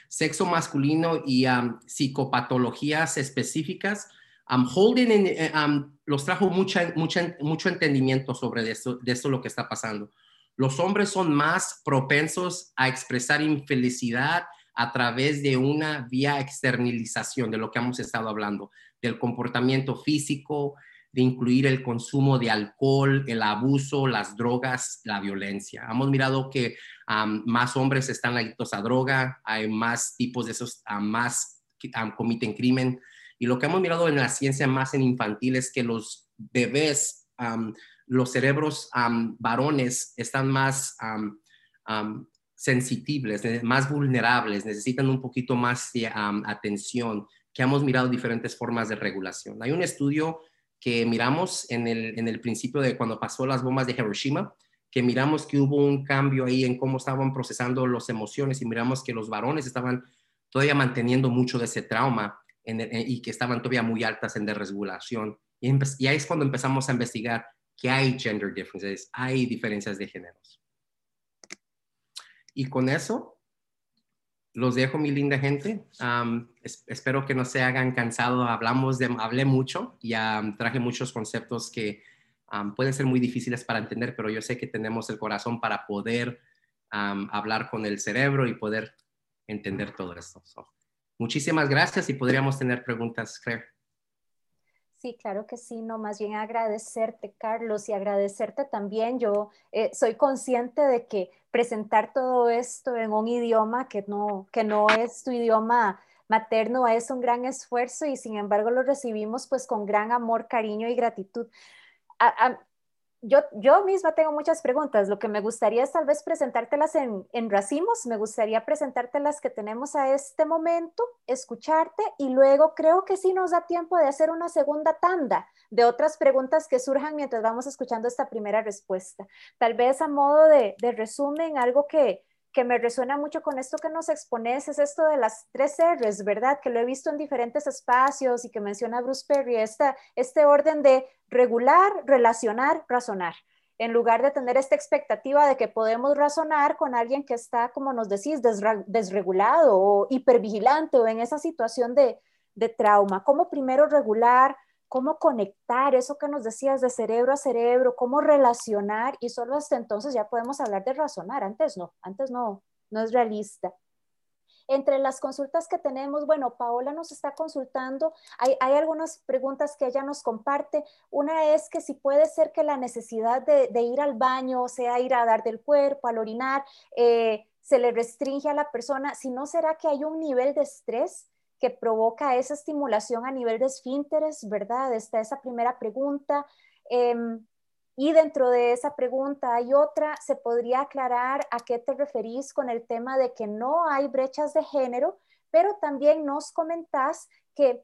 Sexo masculino y psicopatologías específicas. Um, Holden eh, los trajo mucha, mucha, mucho entendimiento sobre esto, de esto lo que está pasando. Los hombres son más propensos a expresar infelicidad a través de una vía externalización de lo que hemos estado hablando, del comportamiento físico, de incluir el consumo de alcohol, el abuso, las drogas, la violencia. Hemos mirado que más hombres están adictos a droga, hay más tipos de esos, más comiten crimen. Y lo que hemos mirado en la ciencia más en infantil es que los bebés, los cerebros varones están más sensibles, más vulnerables, necesitan un poquito más atención, que hemos mirado diferentes formas de regulación. Hay un estudio que miramos en el, en el principio de cuando pasó las bombas de Hiroshima, que miramos que hubo un cambio ahí en cómo estaban procesando las emociones y miramos que los varones estaban todavía manteniendo mucho de ese trauma y que estaban todavía muy altas en desregulación. Y, y ahí es cuando empezamos a investigar que hay gender differences, hay diferencias de géneros. Y con eso los dejo, mi linda gente. espero que no se hagan cansados. Hablamos de, hablé mucho y traje muchos conceptos que pueden ser muy difíciles para entender, pero yo sé que tenemos el corazón para poder hablar con el cerebro y poder entender todo esto. muchísimas gracias y podríamos tener preguntas, Claire. Sí, claro que sí, no, más bien agradecerte, Carlos, y agradecerte también. Yo eh, soy consciente de que presentar todo esto en un idioma que no, que no es tu idioma materno es un gran esfuerzo y sin embargo lo recibimos pues con gran amor, cariño y gratitud. Yo, yo misma tengo muchas preguntas. Lo que me gustaría es tal vez presentártelas en, en racimos. Me gustaría presentarte las que tenemos a este momento, escucharte y luego creo que sí nos da tiempo de hacer una segunda tanda de otras preguntas que surjan mientras vamos escuchando esta primera respuesta. Tal vez a modo de, de resumen, algo que, que me resuena mucho con esto que nos expones es esto de las tres R's, ¿verdad? Que lo he visto en diferentes espacios y que menciona Bruce Perry, esta, este orden de regular, relacionar, razonar. En lugar de tener esta expectativa de que podemos razonar con alguien que está, como nos decís, desregulado o hipervigilante o en esa situación de, de trauma. ¿Cómo primero regular, cómo conectar eso que nos decías de cerebro a cerebro, cómo relacionar y solo hasta entonces ya podemos hablar de razonar. Antes no, antes no, no es realista. Entre las consultas que tenemos, bueno, Paola nos está consultando, hay, algunas preguntas que ella nos comparte. Una es que si puede ser que la necesidad de, ir al baño, o sea, ir a dar del cuerpo, al orinar, eh, se le restringe a la persona, si no será que hay un nivel de estrés que provoca esa estimulación a nivel de esfínteres, ¿verdad? Está esa primera pregunta. Em, y dentro de esa pregunta hay otra, ¿se podría aclarar a qué te referís con el tema de que no hay brechas de género? Pero también nos comentás que,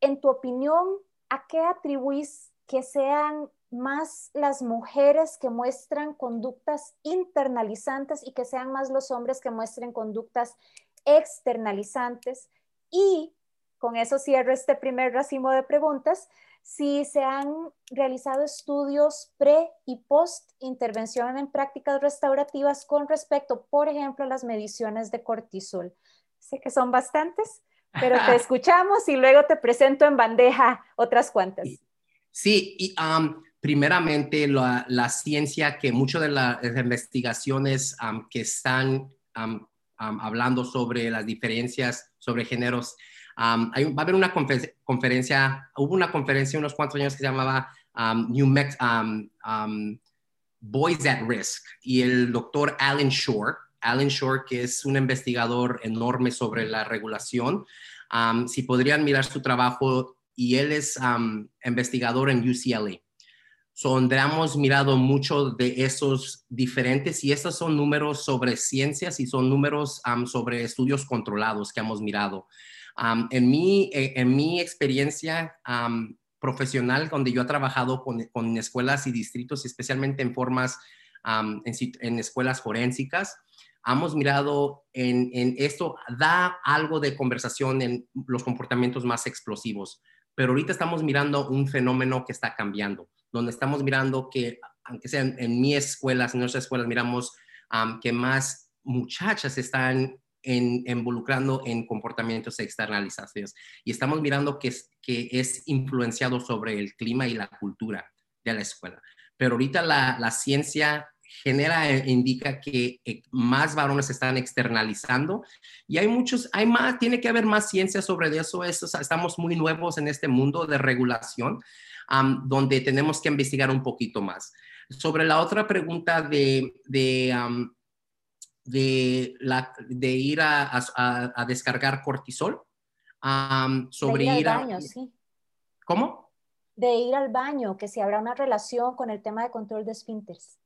en tu opinión, ¿a qué atribuís que sean más las mujeres que muestran conductas internalizantes y que sean más los hombres que muestren conductas externalizantes? Y con eso cierro este primer racimo de preguntas. Si se han realizado estudios pre y post intervención en prácticas restaurativas con respecto, por ejemplo, a las mediciones de cortisol. Sé que son bastantes, pero te escuchamos y luego te presento en bandeja otras cuantas. Sí, y primeramente la, ciencia que muchas de las investigaciones que están hablando sobre las diferencias sobre géneros. va a haber una conferencia, hubo una conferencia unos cuantos años que se llamaba New Mex Boys at Risk y el doctor Alan Shore, Alan Shore, que es un investigador enorme sobre la regulación. si podrían mirar su trabajo, y él es investigador en UCLA. So, hemos mirado mucho de esos diferentes y estos son números sobre ciencias y son números sobre estudios controlados que hemos mirado. en, mi, eh, en mi experiencia profesional, donde yo he trabajado con, con, escuelas y distritos, especialmente en formas, en, en, escuelas forensicas, hemos mirado en, en esto, da algo de conversación en los comportamientos más explosivos, pero ahorita estamos mirando un fenómeno que está cambiando donde estamos mirando que, aunque sean en mi escuela, en nuestras escuelas, miramos que más muchachas están involucrando en comportamientos externalizados. Y estamos mirando que es, que es influenciado sobre el clima y la cultura de la escuela. Pero ahorita la, la ciencia genera, e indica que eh, más varones están externalizando y hay muchos, hay más, tiene que haber más ciencia sobre eso, eso estamos muy nuevos en este mundo de regulación donde tenemos que investigar un poquito más. Sobre la otra pregunta de, de, de, la, de ir a, a, descargar cortisol, sobre ir, al baño, sí. ¿Cómo? De ir al baño, que si habrá una relación con el tema de control de esfínteres.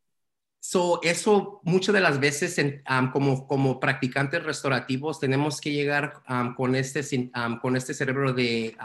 So, eso muchas de las veces como, como practicantes restaurativos tenemos que llegar con, este, con este cerebro de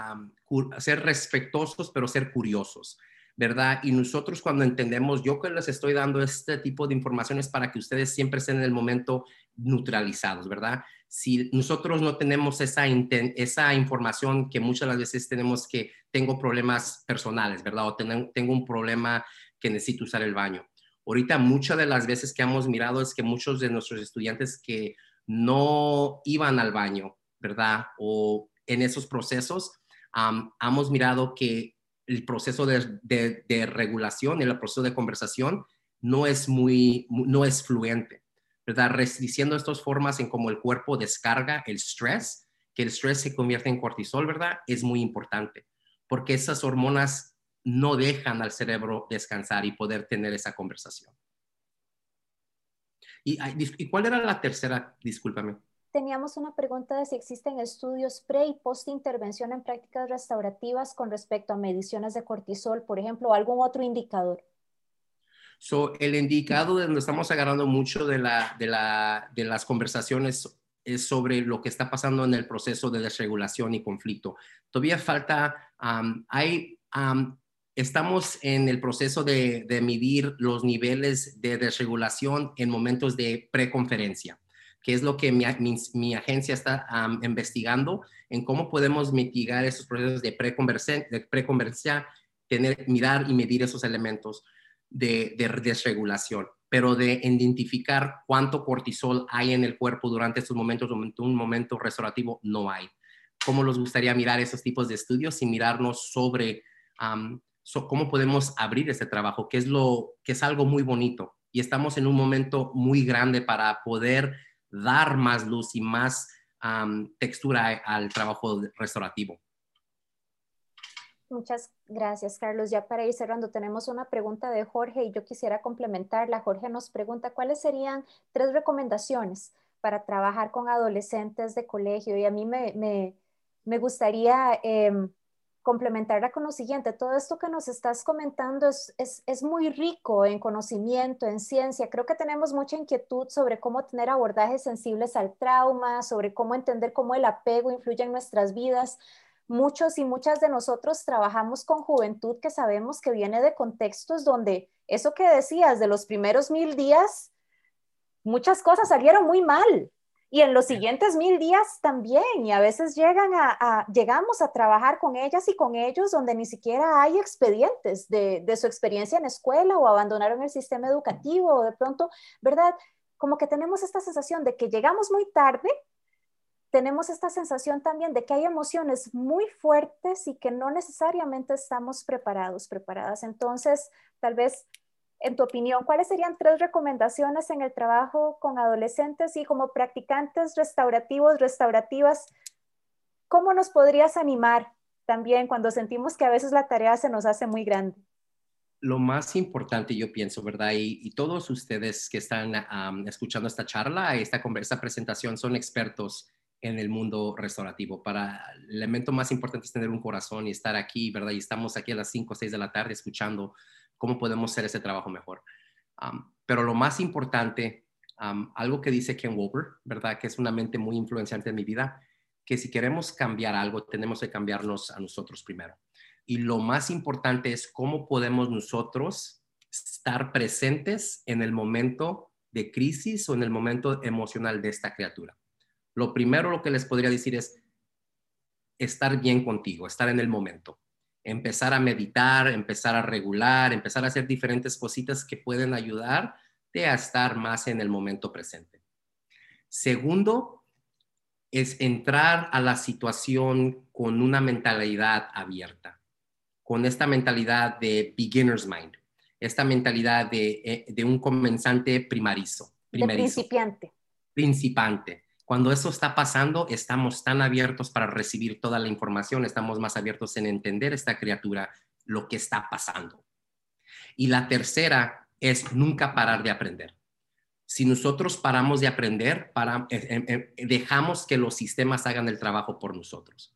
ser respetuosos pero ser curiosos, ¿verdad? Y nosotros cuando entendemos, yo que les estoy dando este tipo de informaciones para que ustedes siempre estén en el momento neutralizados, ¿verdad? Si nosotros no tenemos esa, esa información que muchas de las veces tenemos que tengo problemas personales, ¿verdad? O tengo un problema que necesito usar el baño Ahorita muchas de las veces que hemos mirado es que muchos de nuestros estudiantes que no iban al baño, ¿verdad? O en esos procesos, hemos mirado que el proceso de, de, regulación, el proceso de conversación no es muy, no es fluente, ¿verdad? Restringiendo estas formas en cómo el cuerpo descarga el estrés, que el estrés se convierte en cortisol, ¿verdad? Es muy importante, porque esas hormonas no dejan al cerebro descansar y poder tener esa conversación. ¿Y, cuál era la tercera? Discúlpame. Teníamos una pregunta de si existen estudios pre y post intervención en prácticas restaurativas con respecto a mediciones de cortisol, por ejemplo, o algún otro indicador. So, el indicado de donde estamos agarrando mucho de, la, de, la, de las conversaciones es sobre lo que está pasando en el proceso de desregulación y conflicto. Todavía falta, hay, estamos en el proceso de, de, medir los niveles de desregulación en momentos de preconferencia, que es lo que mi, mi, agencia está investigando en cómo podemos mitigar esos procesos de preconferencia, de tener, mirar y medir esos elementos de, desregulación, pero de identificar cuánto cortisol hay en el cuerpo durante estos momentos, un momento restaurativo no hay. ¿Cómo nos gustaría mirar esos tipos de estudios y mirarnos sobre cómo podemos abrir este trabajo, que es, lo, que es algo muy bonito? Y estamos en un momento muy grande para poder dar más luz y más textura al trabajo restaurativo. Muchas gracias, Carlos. Ya para ir cerrando, tenemos una pregunta de Jorge y yo quisiera complementarla. Jorge nos pregunta, ¿cuáles serían tres recomendaciones para trabajar con adolescentes de colegio? Y a mí me, gustaría em, complementarla con lo siguiente. Todo esto que nos estás comentando es, es muy rico en conocimiento, en ciencia. Creo que tenemos mucha inquietud sobre cómo tener abordajes sensibles al trauma, sobre cómo entender cómo el apego influye en nuestras vidas muchos y muchas de nosotros trabajamos con juventud que sabemos que viene de contextos donde eso que decías de los primeros mil días, muchas cosas salieron muy mal. Y en los siguientes mil días también, y a veces llegan a, llegamos a trabajar con ellas y con ellos donde ni siquiera hay expedientes de, de su experiencia en escuela o abandonaron el sistema educativo o de pronto, ¿verdad? Como que tenemos esta sensación de que llegamos muy tarde tenemos esta sensación también de que hay emociones muy fuertes y que no necesariamente estamos preparados, preparadas. Entonces, tal vez, en tu opinión, ¿cuáles serían tres recomendaciones en el trabajo con adolescentes y como practicantes restaurativos, restaurativas? ¿Cómo nos podrías animar también cuando sentimos que a veces la tarea se nos hace muy grande? Lo más importante, yo pienso, ¿verdad? Y, todos ustedes que están escuchando esta charla, esta, esta presentación, son expertos en el mundo restaurativo. Para el elemento más importante es tener un corazón y estar aquí, ¿verdad? Y estamos aquí a las 5 o 6 de la tarde escuchando cómo podemos hacer ese trabajo mejor. pero lo más importante, algo que dice Ken Wilber, ¿verdad? Que es una mente muy influenciante en mi vida, que si queremos cambiar algo, tenemos que cambiarnos a nosotros primero. Y lo más importante es cómo podemos nosotros estar presentes en el momento de crisis o en el momento emocional de esta criatura. Lo primero lo que les podría decir es estar bien contigo, estar en el momento, empezar a meditar, empezar a regular, empezar a hacer diferentes cositas que pueden ayudarte a estar más en el momento presente. Segundo, es entrar a la situación con una mentalidad abierta, con esta mentalidad de beginner's mind, esta mentalidad de, eh, un comenzante primarizo. De principiante. Principante cuando eso está pasando, estamos tan abiertos para recibir toda la información, estamos más abiertos en entender esta criatura, lo que está pasando. Y la tercera es nunca parar de aprender. Si nosotros paramos de aprender, para, eh, eh, eh, dejamos que los sistemas hagan el trabajo por nosotros.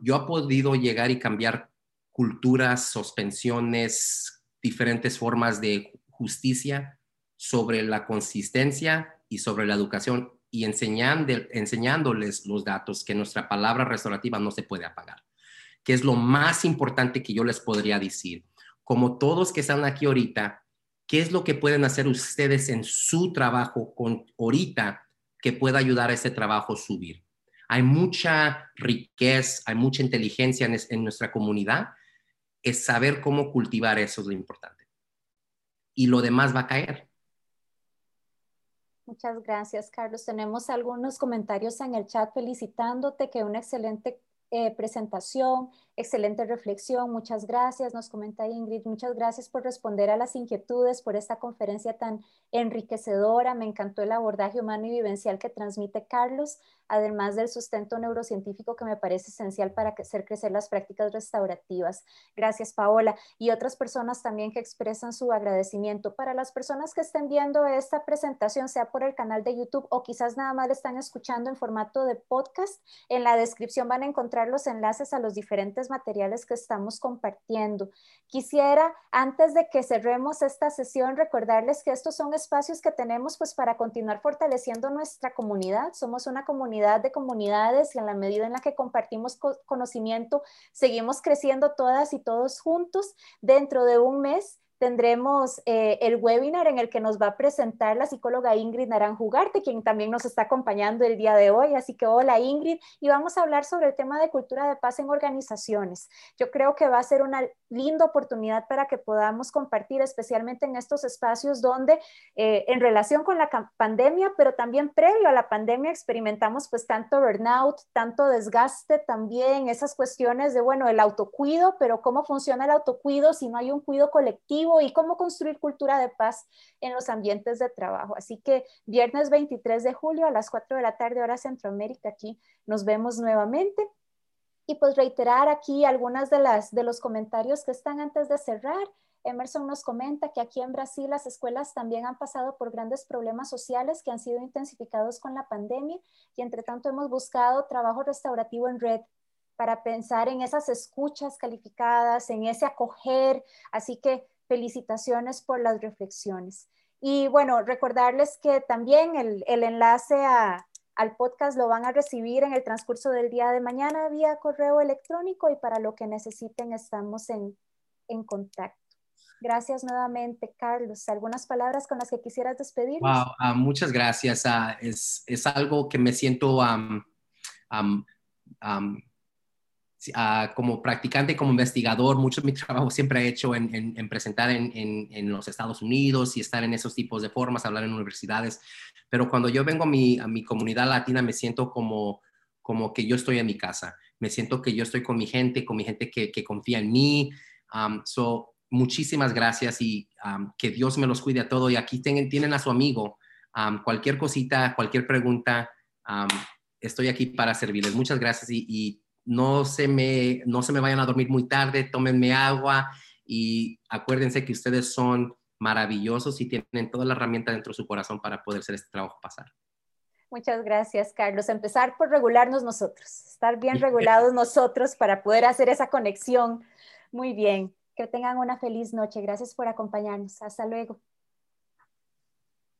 yo he podido llegar y cambiar culturas, suspensiones, diferentes formas de justicia sobre la consistencia y sobre la educación y enseñándoles los datos que nuestra palabra restaurativa no se puede apagar, que es lo más importante que yo les podría decir. Como todos que están aquí ahorita, ¿qué es lo que pueden hacer ustedes en su trabajo con ahorita que pueda ayudar a ese trabajo subir? Hay mucha riqueza, hay mucha inteligencia en, en nuestra comunidad. Es saber cómo cultivar eso es lo importante. Y lo demás va a caer Muchas gracias, Carlos. Tenemos algunos comentarios en el chat felicitándote, que una excelente eh, presentación, excelente reflexión. Muchas gracias, nos comenta Ingrid. Muchas gracias por responder a las inquietudes, por esta conferencia tan enriquecedora. Me encantó el abordaje humano y vivencial que transmite Carlos además del sustento neurocientífico que me parece esencial para hacer crecer las prácticas restaurativas. Gracias, Paola. Y otras personas también que expresan su agradecimiento. Para las personas que estén viendo esta presentación, sea por el canal de YouTube o quizás nada más están escuchando en formato de podcast, en la descripción van a encontrar los enlaces a los diferentes materiales que estamos compartiendo. Quisiera, antes de que cerremos esta sesión, recordarles que estos son espacios que tenemos pues para continuar fortaleciendo nuestra comunidad. Somos una comunidad de comunidades y en la medida en la que compartimos conocimiento, seguimos creciendo todas y todos juntos. Dentro de un mes tendremos eh, el webinar en el que nos va a presentar la psicóloga Ingrid Naranjugarte, quien también nos está acompañando el día de hoy. Así que hola Ingrid, y vamos a hablar sobre el tema de cultura de paz en organizaciones. Yo creo que va a ser una linda oportunidad para que podamos compartir, especialmente en estos espacios donde eh, en relación con la pandemia, pero también previo a la pandemia experimentamos pues tanto burnout, tanto desgaste también, esas cuestiones de, bueno, el autocuido, pero cómo funciona el autocuido si no hay un cuido colectivo y cómo construir cultura de paz en los ambientes de trabajo. Así que viernes 23 de julio a las 4 de la tarde hora Centroamérica, aquí nos vemos nuevamente. Y pues reiterar aquí algunas de, las, de los comentarios que están antes de cerrar. Emerson nos comenta que aquí en Brasil las escuelas también han pasado por grandes problemas sociales que han sido intensificados con la pandemia y entre tanto hemos buscado trabajo restaurativo en red para pensar en esas escuchas calificadas, en ese acoger. Así que felicitaciones por las reflexiones. Y bueno, recordarles que también el, enlace al podcast lo van a recibir en el transcurso del día de mañana vía correo electrónico y para lo que necesiten estamos en, contacto. Gracias nuevamente, Carlos. ¿Algunas palabras con las que quisieras despedirnos? Wow, ah, muchas gracias. Ah, es, algo que me siento Ah, como practicante, como investigador, mucho de mi trabajo siempre he hecho en, presentar en, los Estados Unidos y estar en esos tipos de formas, hablar en universidades. Pero cuando yo vengo a mi, a mi comunidad latina, me siento como, como que yo estoy en mi casa. Me siento que yo estoy con mi gente, con mi gente que, confía en mí. so, muchísimas gracias y que Dios me los cuide a todos. Y aquí tienen, tienen a su amigo. cualquier cosita, cualquier pregunta, estoy aquí para servirles. Muchas gracias y no se me, no se me vayan a dormir muy tarde, tómenme agua y acuérdense que ustedes son maravillosos y tienen toda la herramienta dentro de su corazón para poder hacer este trabajo pasar. Muchas gracias, Carlos. Empezar por regularnos nosotros, estar bien regulados nosotros para poder hacer esa conexión. Muy bien. Que tengan una feliz noche. Gracias por acompañarnos. Hasta luego.